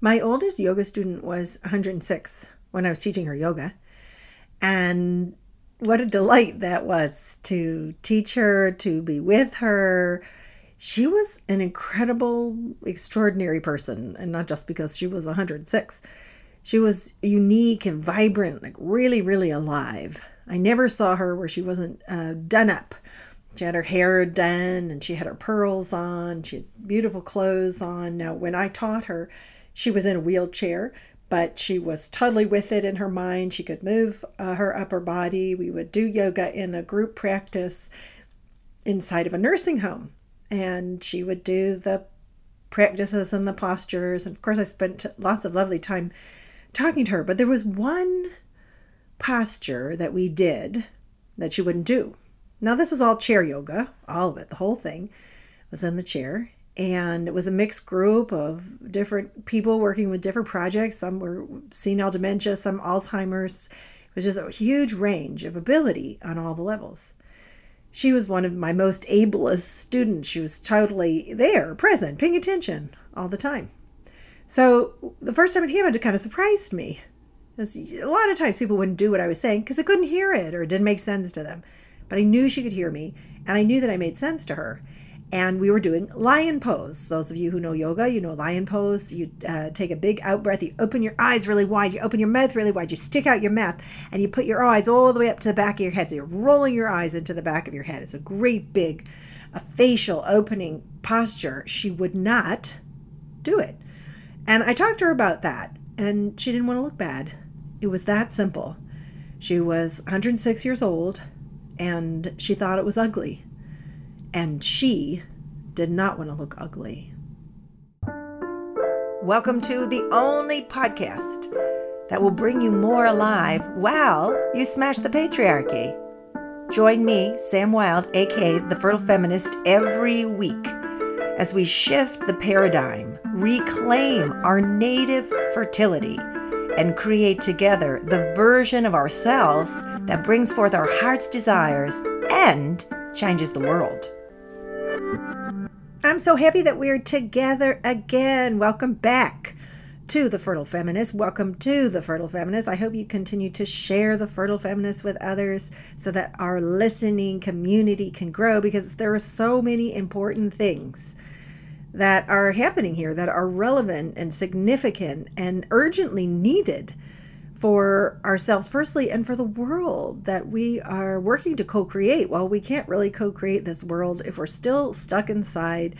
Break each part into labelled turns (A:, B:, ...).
A: My oldest yoga student was 106 when I was teaching her yoga. And what a delight that was to teach her, to be with her. She was an incredible, extraordinary person, and not just because she was 106. She was unique and vibrant, like really, really alive. I never saw her where she wasn't uh, done up. She had her hair done and she had her pearls on. She had beautiful clothes on. Now, when I taught her, she was in a wheelchair, but she was totally with it in her mind. She could move uh, her upper body. We would do yoga in a group practice inside of a nursing home, and she would do the practices and the postures. And of course, I spent lots of lovely time talking to her, but there was one posture that we did that she wouldn't do. Now, this was all chair yoga, all of it, the whole thing was in the chair and it was a mixed group of different people working with different projects. Some were senile dementia, some Alzheimer's. It was just a huge range of ability on all the levels. She was one of my most ablest students. She was totally there, present, paying attention all the time. So the first time it happened, it kind of surprised me. A lot of times people wouldn't do what I was saying because they couldn't hear it or it didn't make sense to them. But I knew she could hear me and I knew that I made sense to her and we were doing lion pose. Those of you who know yoga, you know lion pose. You uh, take a big out breath, you open your eyes really wide, you open your mouth really wide, you stick out your mouth, and you put your eyes all the way up to the back of your head. So you're rolling your eyes into the back of your head. It's a great big a facial opening posture. She would not do it. And I talked to her about that, and she didn't want to look bad. It was that simple. She was 106 years old, and she thought it was ugly and she did not want to look ugly. Welcome to the only podcast that will bring you more alive while you smash the patriarchy. Join me, Sam Wilde, aka The Fertile Feminist, every week as we shift the paradigm, reclaim our native fertility, and create together the version of ourselves that brings forth our heart's desires and changes the world. I'm so happy that we're together again. Welcome back to the Fertile Feminist. Welcome to the Fertile Feminist. I hope you continue to share the Fertile Feminist with others so that our listening community can grow because there are so many important things that are happening here that are relevant and significant and urgently needed for ourselves personally and for the world that we are working to co create. Well, we can't really co create this world if we're still stuck inside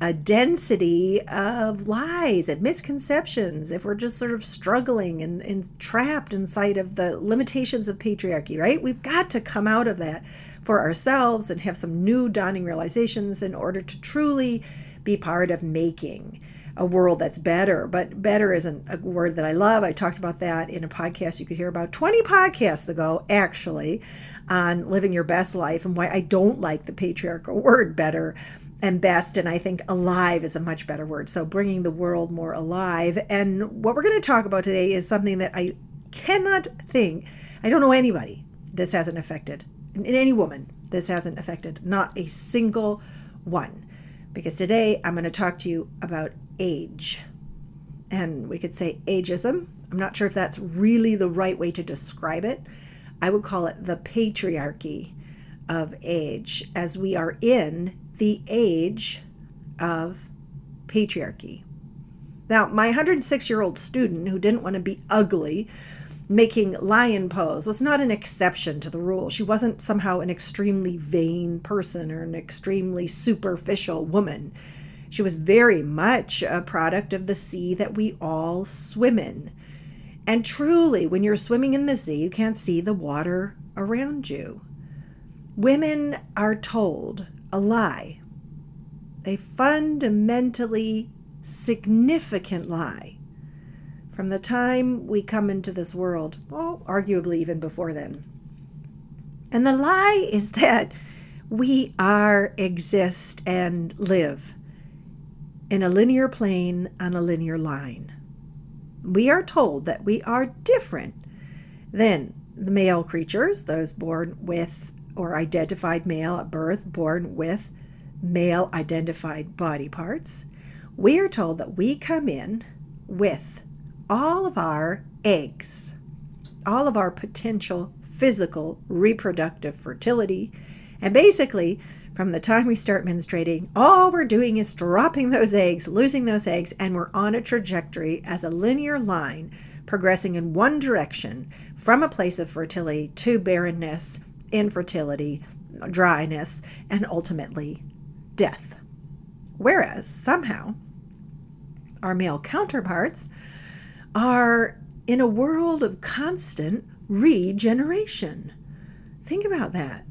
A: a density of lies and misconceptions, if we're just sort of struggling and, and trapped inside of the limitations of patriarchy, right? We've got to come out of that for ourselves and have some new dawning realizations in order to truly be part of making a world that's better. But better isn't a word that I love. I talked about that in a podcast you could hear about 20 podcasts ago, actually, on living your best life and why I don't like the patriarchal word better and best. And I think alive is a much better word. So bringing the world more alive. And what we're going to talk about today is something that I cannot think, I don't know anybody this hasn't affected, in any woman this hasn't affected, not a single one because today I'm going to talk to you about age. And we could say ageism. I'm not sure if that's really the right way to describe it. I would call it the patriarchy of age, as we are in the age of patriarchy. Now, my 106 year old student who didn't want to be ugly making lion pose was not an exception to the rule. She wasn't somehow an extremely vain person or an extremely superficial woman. She was very much a product of the sea that we all swim in. And truly, when you're swimming in the sea, you can't see the water around you. Women are told a lie, a fundamentally significant lie from the time we come into this world, well, arguably even before then. And the lie is that we are, exist, and live in a linear plane on a linear line. We are told that we are different than the male creatures, those born with or identified male at birth, born with male identified body parts. We are told that we come in with all of our eggs, all of our potential physical reproductive fertility. And basically, from the time we start menstruating, all we're doing is dropping those eggs, losing those eggs, and we're on a trajectory as a linear line progressing in one direction from a place of fertility to barrenness, infertility, dryness, and ultimately death. Whereas somehow our male counterparts are in a world of constant regeneration. Think about that.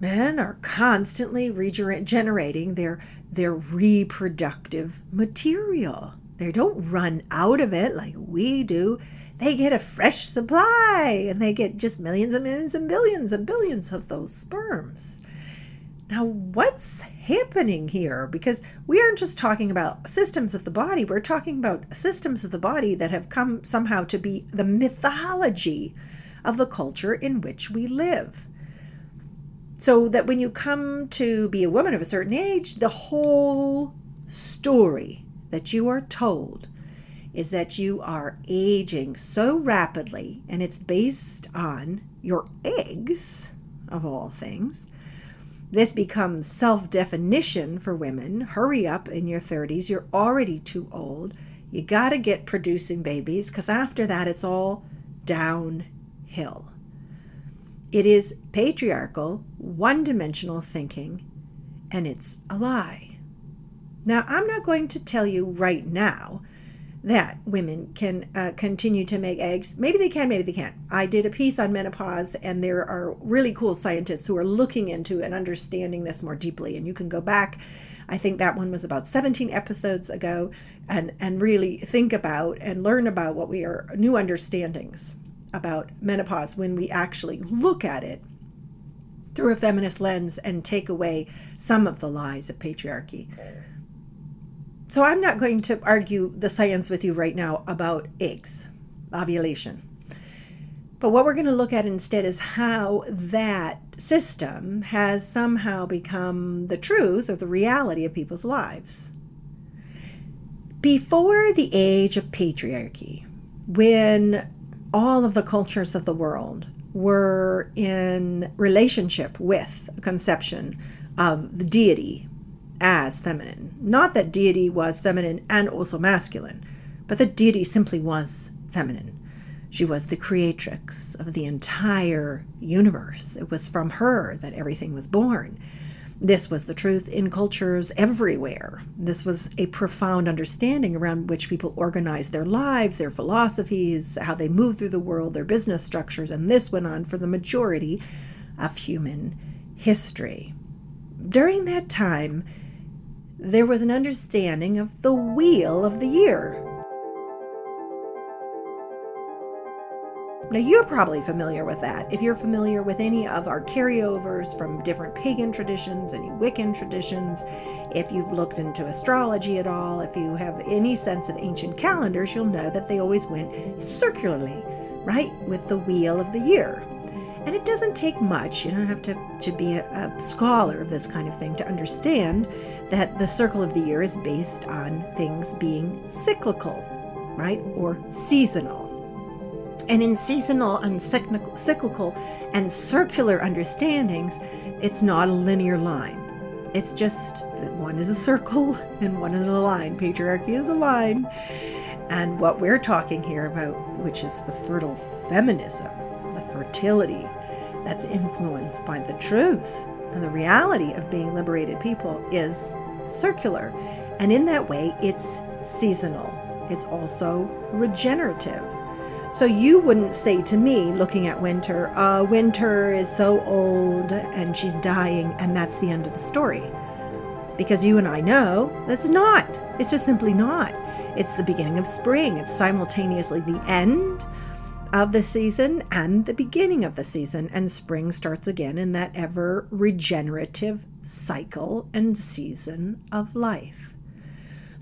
A: Men are constantly regenerating their, their reproductive material. They don't run out of it like we do. They get a fresh supply and they get just millions and millions and billions and billions of those sperms. Now, what's happening here? Because we aren't just talking about systems of the body, we're talking about systems of the body that have come somehow to be the mythology of the culture in which we live. So that when you come to be a woman of a certain age, the whole story that you are told is that you are aging so rapidly, and it's based on your eggs, of all things, this becomes self definition for women. Hurry up in your 30s. You're already too old. You got to get producing babies because after that, it's all downhill. It is patriarchal, one dimensional thinking, and it's a lie. Now, I'm not going to tell you right now that women can uh, continue to make eggs. Maybe they can, maybe they can't. I did a piece on menopause, and there are really cool scientists who are looking into and understanding this more deeply. And you can go back. I think that one was about 17 episodes ago, and and really think about and learn about what we are new understandings about menopause when we actually look at it through a feminist lens and take away some of the lies of patriarchy. So I'm not going to argue the science with you right now about eggs, ovulation. But what we're going to look at instead is how that system has somehow become the truth or the reality of people's lives. Before the age of patriarchy, when all of the cultures of the world were in relationship with a conception of the deity as feminine. Not that deity was feminine and also masculine, but that deity simply was feminine. She was the creatrix of the entire universe. It was from her that everything was born. This was the truth in cultures everywhere. This was a profound understanding around which people organized their lives, their philosophies, how they moved through the world, their business structures, and this went on for the majority of human history. During that time, there was an understanding of the wheel of the year. Now, you're probably familiar with that. If you're familiar with any of our carryovers from different pagan traditions, any Wiccan traditions, if you've looked into astrology at all, if you have any sense of ancient calendars, you'll know that they always went circularly, right, with the wheel of the year. And it doesn't take much, you don't have to, to be a, a scholar of this kind of thing to understand that the circle of the year is based on things being cyclical, right? Or seasonal. And in seasonal and cyclical and circular understandings, it's not a linear line. It's just that one is a circle and one is a line. Patriarchy is a line. And what we're talking here about, which is the fertile feminism, fertility that's influenced by the truth and the reality of being liberated people, is circular. And in that way, it's seasonal. It's also regenerative. So you wouldn't say to me, looking at Winter, uh, Winter is so old and she's dying, and that's the end of the story. Because you and I know that's not. It's just simply not. It's the beginning of spring. It's simultaneously the end of the season and the beginning of the season, and spring starts again in that ever regenerative cycle and season of life.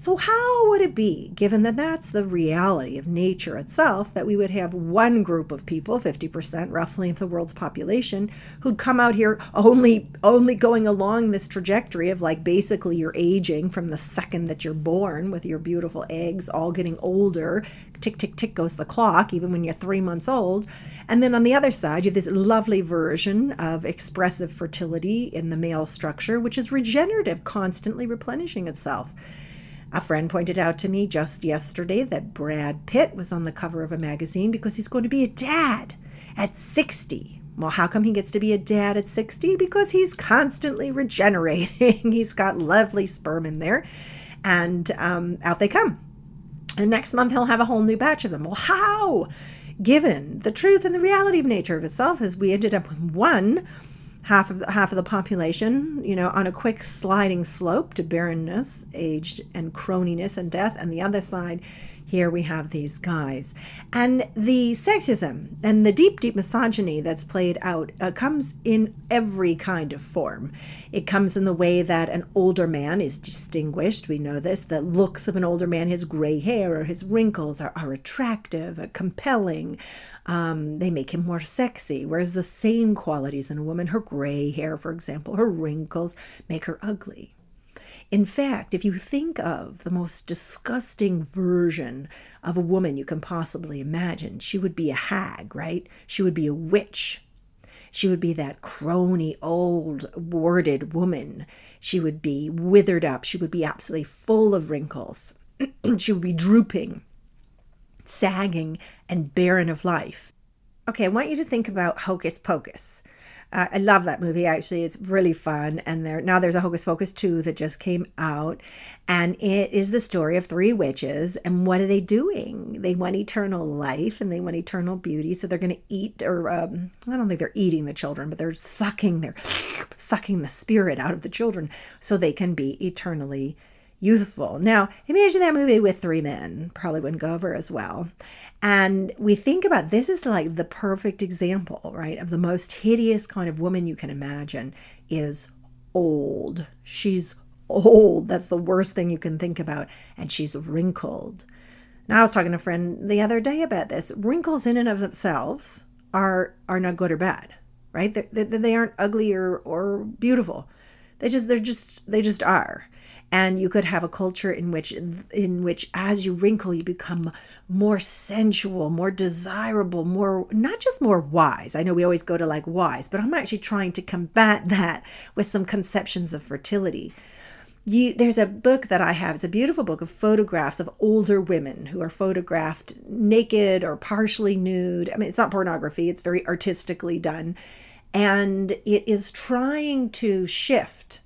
A: So, how would it be, given that that's the reality of nature itself, that we would have one group of people, 50% roughly of the world's population, who'd come out here only only going along this trajectory of like basically you're aging from the second that you're born with your beautiful eggs all getting older, tick tick tick goes the clock even when you're 3 months old. And then on the other side, you have this lovely version of expressive fertility in the male structure, which is regenerative, constantly replenishing itself. A friend pointed out to me just yesterday that Brad Pitt was on the cover of a magazine because he's going to be a dad at 60. Well, how come he gets to be a dad at 60? Because he's constantly regenerating. he's got lovely sperm in there, and um, out they come. And next month he'll have a whole new batch of them. Well, how? Given the truth and the reality of nature of itself, is we ended up with one half of the, half of the population, you know, on a quick sliding slope to barrenness, aged and croniness and death, and the other side, here we have these guys. And the sexism and the deep, deep misogyny that's played out uh, comes in every kind of form. It comes in the way that an older man is distinguished. We know this. The looks of an older man, his gray hair or his wrinkles are, are attractive, uh, compelling. Um, they make him more sexy. Whereas the same qualities in a woman, her gray hair, for example, her wrinkles, make her ugly. In fact, if you think of the most disgusting version of a woman you can possibly imagine, she would be a hag, right? She would be a witch. She would be that crony, old, warded woman. She would be withered up. She would be absolutely full of wrinkles. she would be drooping, sagging, and barren of life. Okay, I want you to think about Hocus Pocus. Uh, I love that movie. Actually, it's really fun. And there now there's a Hocus Pocus two that just came out, and it is the story of three witches. And what are they doing? They want eternal life and they want eternal beauty. So they're going to eat, or um, I don't think they're eating the children, but they're sucking, they're sucking the spirit out of the children, so they can be eternally youthful. Now, imagine that movie with three men. Probably wouldn't go over as well. And we think about this is like the perfect example, right, of the most hideous kind of woman you can imagine is old. She's old. That's the worst thing you can think about. And she's wrinkled. Now, I was talking to a friend the other day about this. Wrinkles in and of themselves are are not good or bad, right? They, they, they aren't ugly or, or beautiful. They just they're just they just are and you could have a culture in which in which as you wrinkle you become more sensual more desirable more not just more wise i know we always go to like wise but i'm actually trying to combat that with some conceptions of fertility you, there's a book that I have. It's a beautiful book of photographs of older women who are photographed naked or partially nude. I mean, it's not pornography, it's very artistically done. And it is trying to shift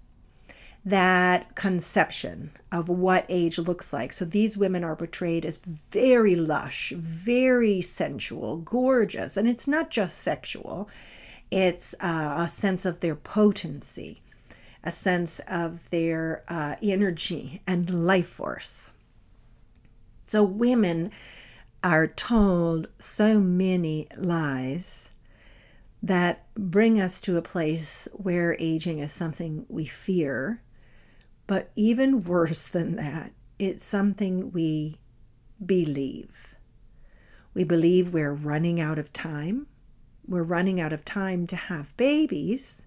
A: that conception of what age looks like. So these women are portrayed as very lush, very sensual, gorgeous. And it's not just sexual, it's uh, a sense of their potency, a sense of their uh, energy and life force. So women are told so many lies that bring us to a place where aging is something we fear but even worse than that, it's something we believe. We believe we're running out of time. We're running out of time to have babies.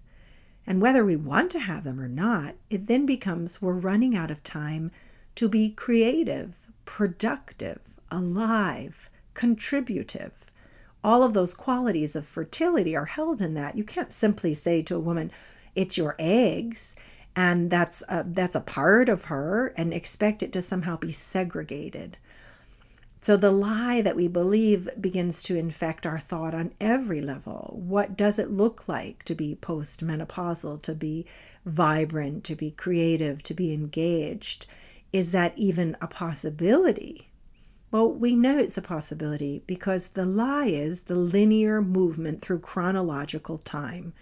A: And whether we want to have them or not, it then becomes we're running out of time to be creative, productive, alive, contributive. All of those qualities of fertility are held in that. You can't simply say to a woman, it's your eggs and that's a, that's a part of her and expect it to somehow be segregated. So the lie that we believe begins to infect our thought on every level. What does it look like to be postmenopausal to be vibrant to be creative to be engaged? Is that even a possibility? Well, we know it's a possibility because the lie is the linear movement through chronological time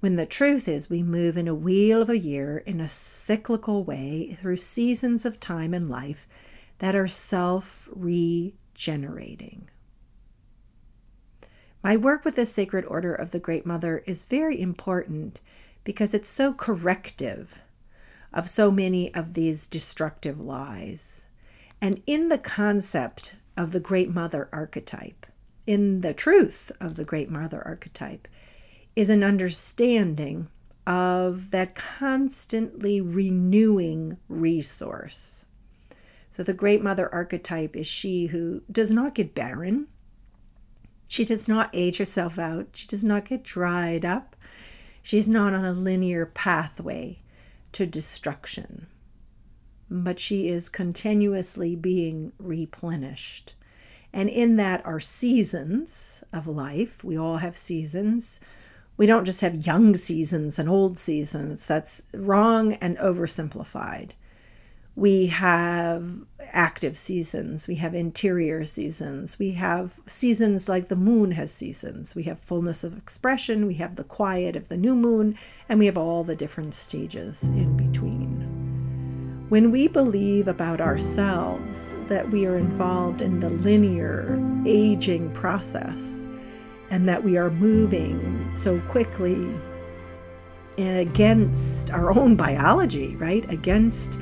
A: when the truth is we move in a wheel of a year in a cyclical way through seasons of time and life that are self regenerating. My work with the Sacred Order of the Great Mother is very important because it's so corrective of so many of these destructive lies. And in the concept of the Great Mother archetype, in the truth of the Great Mother archetype, is an understanding of that constantly renewing resource. So, the Great Mother archetype is she who does not get barren. She does not age herself out. She does not get dried up. She's not on a linear pathway to destruction, but she is continuously being replenished. And in that are seasons of life. We all have seasons. We don't just have young seasons and old seasons. That's wrong and oversimplified. We have active seasons, we have interior seasons, we have seasons like the moon has seasons. We have fullness of expression, we have the quiet of the new moon, and we have all the different stages in between. When we believe about ourselves that we are involved in the linear aging process and that we are moving so quickly against our own biology, right? Against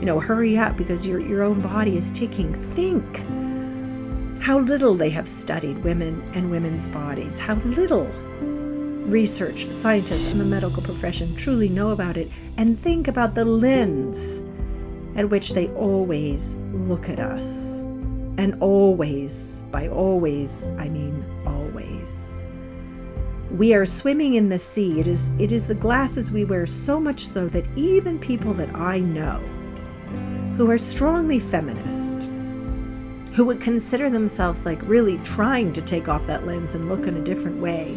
A: you know, hurry up because your, your own body is ticking. Think how little they have studied women and women's bodies, how little research scientists and the medical profession truly know about it, and think about the lens at which they always look at us. And always, by always, I mean always. We are swimming in the sea. It is, it is the glasses we wear so much so that even people that I know who are strongly feminist, who would consider themselves like really trying to take off that lens and look in a different way,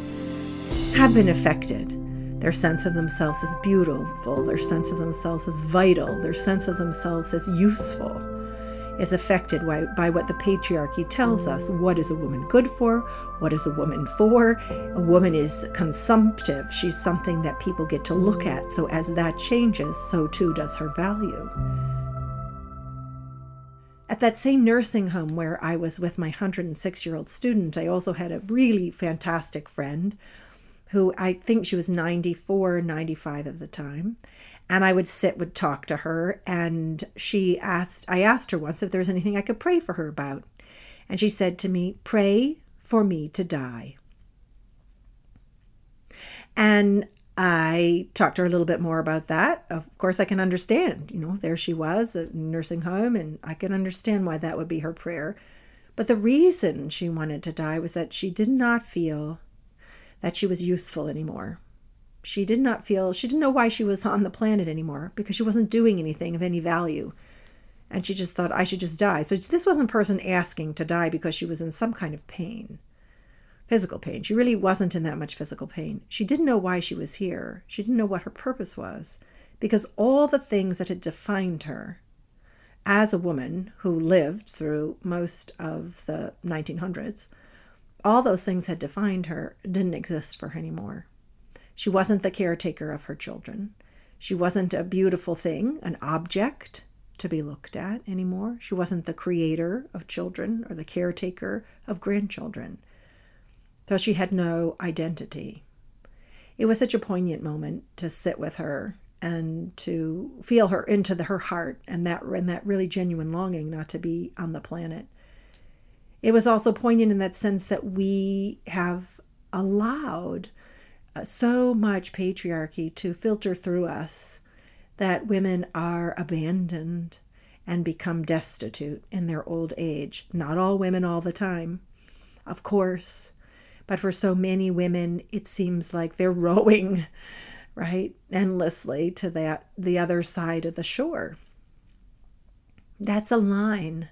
A: have been affected. Their sense of themselves as beautiful, their sense of themselves as vital, their sense of themselves as useful is affected by, by, what the patriarchy tells us. Mm. What is a woman good for? What is a woman for? A woman is consumptive. She's something that people get to look mm. at. So as that changes, so too does her value. At that same nursing home where I was with my 106 year old student, I also had a really fantastic friend who I think she was 94, 95 at the time. And I would sit, would talk to her, and she asked, I asked her once if there was anything I could pray for her about. And she said to me, Pray for me to die. And I talked to her a little bit more about that. Of course, I can understand. You know, there she was, a nursing home, and I can understand why that would be her prayer. But the reason she wanted to die was that she did not feel that she was useful anymore. She did not feel, she didn't know why she was on the planet anymore because she wasn't doing anything of any value. And she just thought, I should just die. So this wasn't a person asking to die because she was in some kind of pain physical pain. She really wasn't in that much physical pain. She didn't know why she was here. She didn't know what her purpose was because all the things that had defined her as a woman who lived through most of the 1900s, all those things had defined her, didn't exist for her anymore. She wasn't the caretaker of her children. She wasn't a beautiful thing, an object to be looked at anymore. She wasn't the creator of children or the caretaker of grandchildren though she had no identity. It was such a poignant moment to sit with her and to feel her into the, her heart and that and that really genuine longing not to be on the planet. It was also poignant in that sense that we have allowed so much patriarchy to filter through us that women are abandoned and become destitute in their old age. Not all women all the time, of course, but for so many women, it seems like they're rowing, right, endlessly to that the other side of the shore. That's a line,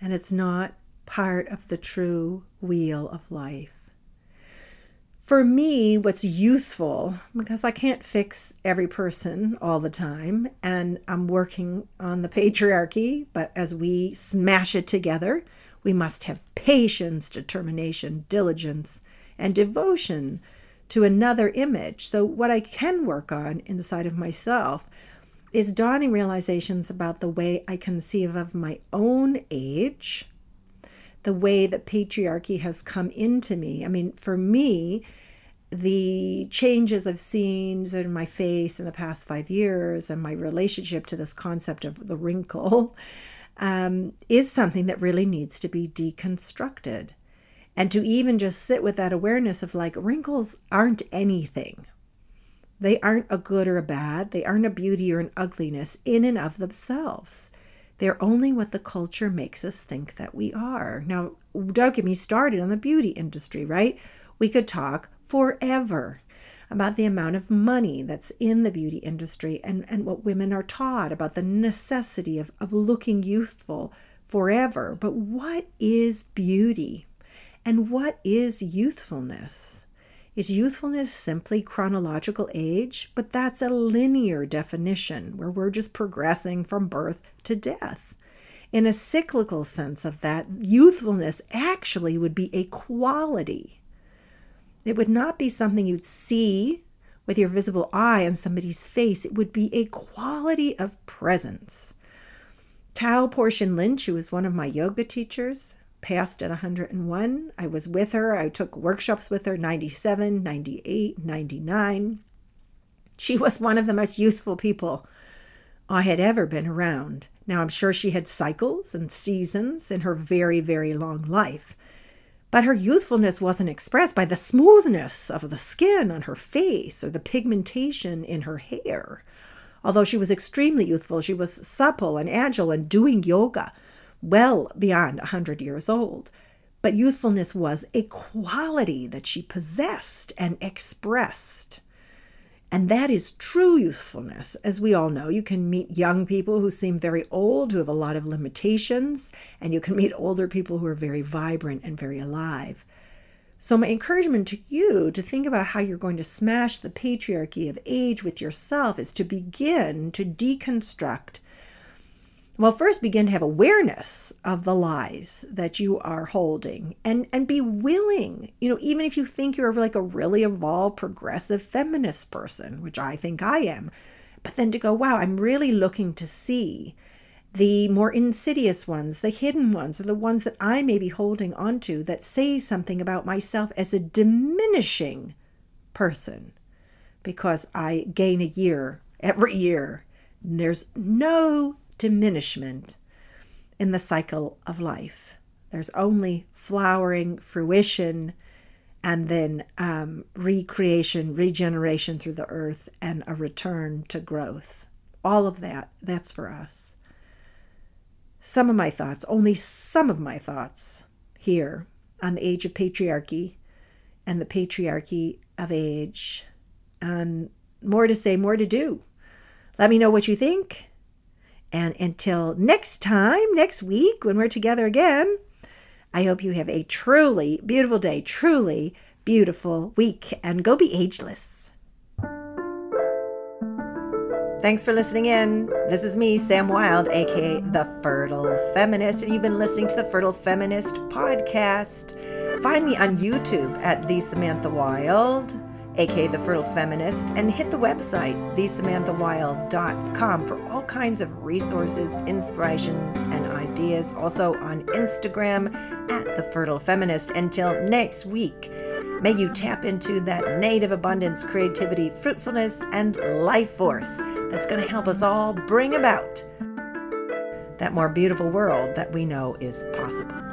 A: and it's not part of the true wheel of life. For me, what's useful, because I can't fix every person all the time, and I'm working on the patriarchy, but as we smash it together, we must have patience, determination, diligence, and devotion to another image. So, what I can work on inside of myself is dawning realizations about the way I conceive of my own age, the way that patriarchy has come into me. I mean, for me, the changes I've seen in my face in the past five years and my relationship to this concept of the wrinkle um, is something that really needs to be deconstructed. And to even just sit with that awareness of like, wrinkles aren't anything. They aren't a good or a bad. They aren't a beauty or an ugliness in and of themselves. They're only what the culture makes us think that we are. Now, don't get me started on the beauty industry, right? We could talk forever about the amount of money that's in the beauty industry and, and what women are taught about the necessity of, of looking youthful forever. But what is beauty? And what is youthfulness? Is youthfulness simply chronological age? But that's a linear definition where we're just progressing from birth to death. In a cyclical sense of that, youthfulness actually would be a quality it would not be something you'd see with your visible eye on somebody's face. It would be a quality of presence. Tao Porchon Lynch, who was one of my yoga teachers, passed at 101. I was with her. I took workshops with her 97, 98, 99. She was one of the most youthful people I had ever been around. Now, I'm sure she had cycles and seasons in her very, very long life. But her youthfulness wasn't expressed by the smoothness of the skin on her face or the pigmentation in her hair. Although she was extremely youthful, she was supple and agile and doing yoga well beyond a 100 years old. But youthfulness was a quality that she possessed and expressed. And that is true youthfulness. As we all know, you can meet young people who seem very old, who have a lot of limitations, and you can meet older people who are very vibrant and very alive. So, my encouragement to you to think about how you're going to smash the patriarchy of age with yourself is to begin to deconstruct well, first begin to have awareness of the lies that you are holding and and be willing, you know, even if you think you're like a really evolved progressive feminist person, which I think I am, but then to go, wow, I'm really looking to see the more insidious ones, the hidden ones, or the ones that I may be holding onto that say something about myself as a diminishing person because I gain a year every year. There's no diminishment in the cycle of life. There's only flowering, fruition, and then um, recreation, regeneration through the earth, and a return to growth. All of that, that's for us. Some of my thoughts, only some of my thoughts here on the age of patriarchy and the patriarchy of age. And more to say, more to do. Let me know what you think. And until next time, next week, when we're together again, I hope you have a truly beautiful day, truly beautiful week, and go be ageless. Thanks for listening in. This is me, Sam Wilde, aka The Fertile Feminist, and you've been listening to the Fertile Feminist podcast. Find me on YouTube at The Samantha Wilde aka The Fertile Feminist, and hit the website, thesamanthawilde.com, for all kinds of resources, inspirations, and ideas. Also on Instagram at The Fertile Feminist. Until next week, may you tap into that native abundance, creativity, fruitfulness, and life force that's going to help us all bring about that more beautiful world that we know is possible.